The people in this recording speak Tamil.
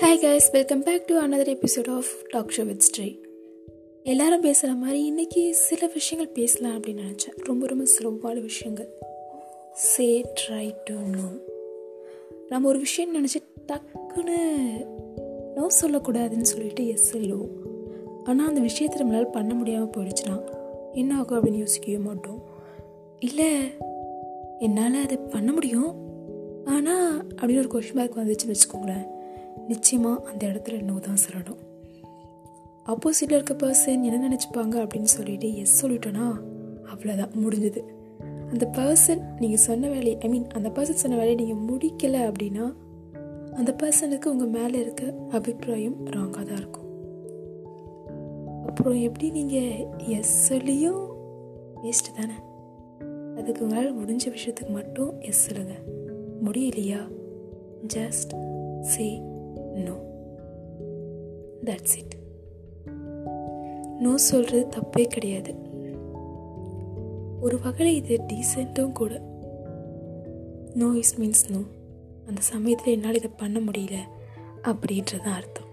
Hi guys welcome back to another episode of talk show with ஸ்ட்ரீ எல்லாரும் பேசுகிற மாதிரி இன்றைக்கி சில விஷயங்கள் பேசலாம் அப்படின்னு நினச்சேன். ரொம்ப ரொம்ப சுலபமான விஷயங்கள். சே ட்ரை டு நோ நம்ம ஒரு விஷயம் நினச்சி டக்குன்னு நோ சொல்லக்கூடாதுன்னு சொல்லிட்டு எஸ் சொல்லுவோம் ஆனால் அந்த விஷயத்தை நம்மளால் பண்ண முடியாமல் போயிடுச்சுன்னா என்ன ஆகும் அப்படின்னு யோசிக்கவே மாட்டோம். இல்லை என்னால் அதை பண்ண முடியும். ஆனால் அப்படின்னு ஒரு கொஷின் மார்க் வந்துச்சுன்னு வச்சுக்கோங்களேன். நிச்சயமாக அந்த இடத்துல நோ தான் சொல்லணும் ஆப்போசிட்டில் இருக்க பர்சன் என்ன நினச்சிப்பாங்க அப்படின்னு சொல்லிட்டு எஸ் சொல்லிட்டோன்னா அவ்வளோதான் முடிஞ்சுது. அந்த பர்சன் நீங்கள் சொன்ன வேலையை ஐ மீன் அந்த பர்சன் சொன்ன வேலையை நீங்கள் முடிக்கலை அப்படின்னா அந்த பர்சனுக்கு உங்கள் மேலே இருக்க அபிப்பிராயம் ராங்காக தான் இருக்கும். அப்புறம் எப்படி நீங்கள் எஸ் சொல்லியும் வேஸ்ட்டு தானே? அதுக்கு உங்களால் முடிஞ்ச விஷயத்துக்கு மட்டும் எஸ் சொல்லுங்கள் முடியலையா? Just say no that's it no சொல்கிறது தப்பே கிடையாது. ஒரு வகையில் இது டீசெண்ட்டும் கூட. நோ இஸ் மீன்ஸ் நோ அந்த சமயத்தில் என்னால் இதை பண்ண முடியல அப்படின்றது தான் அர்த்தம்.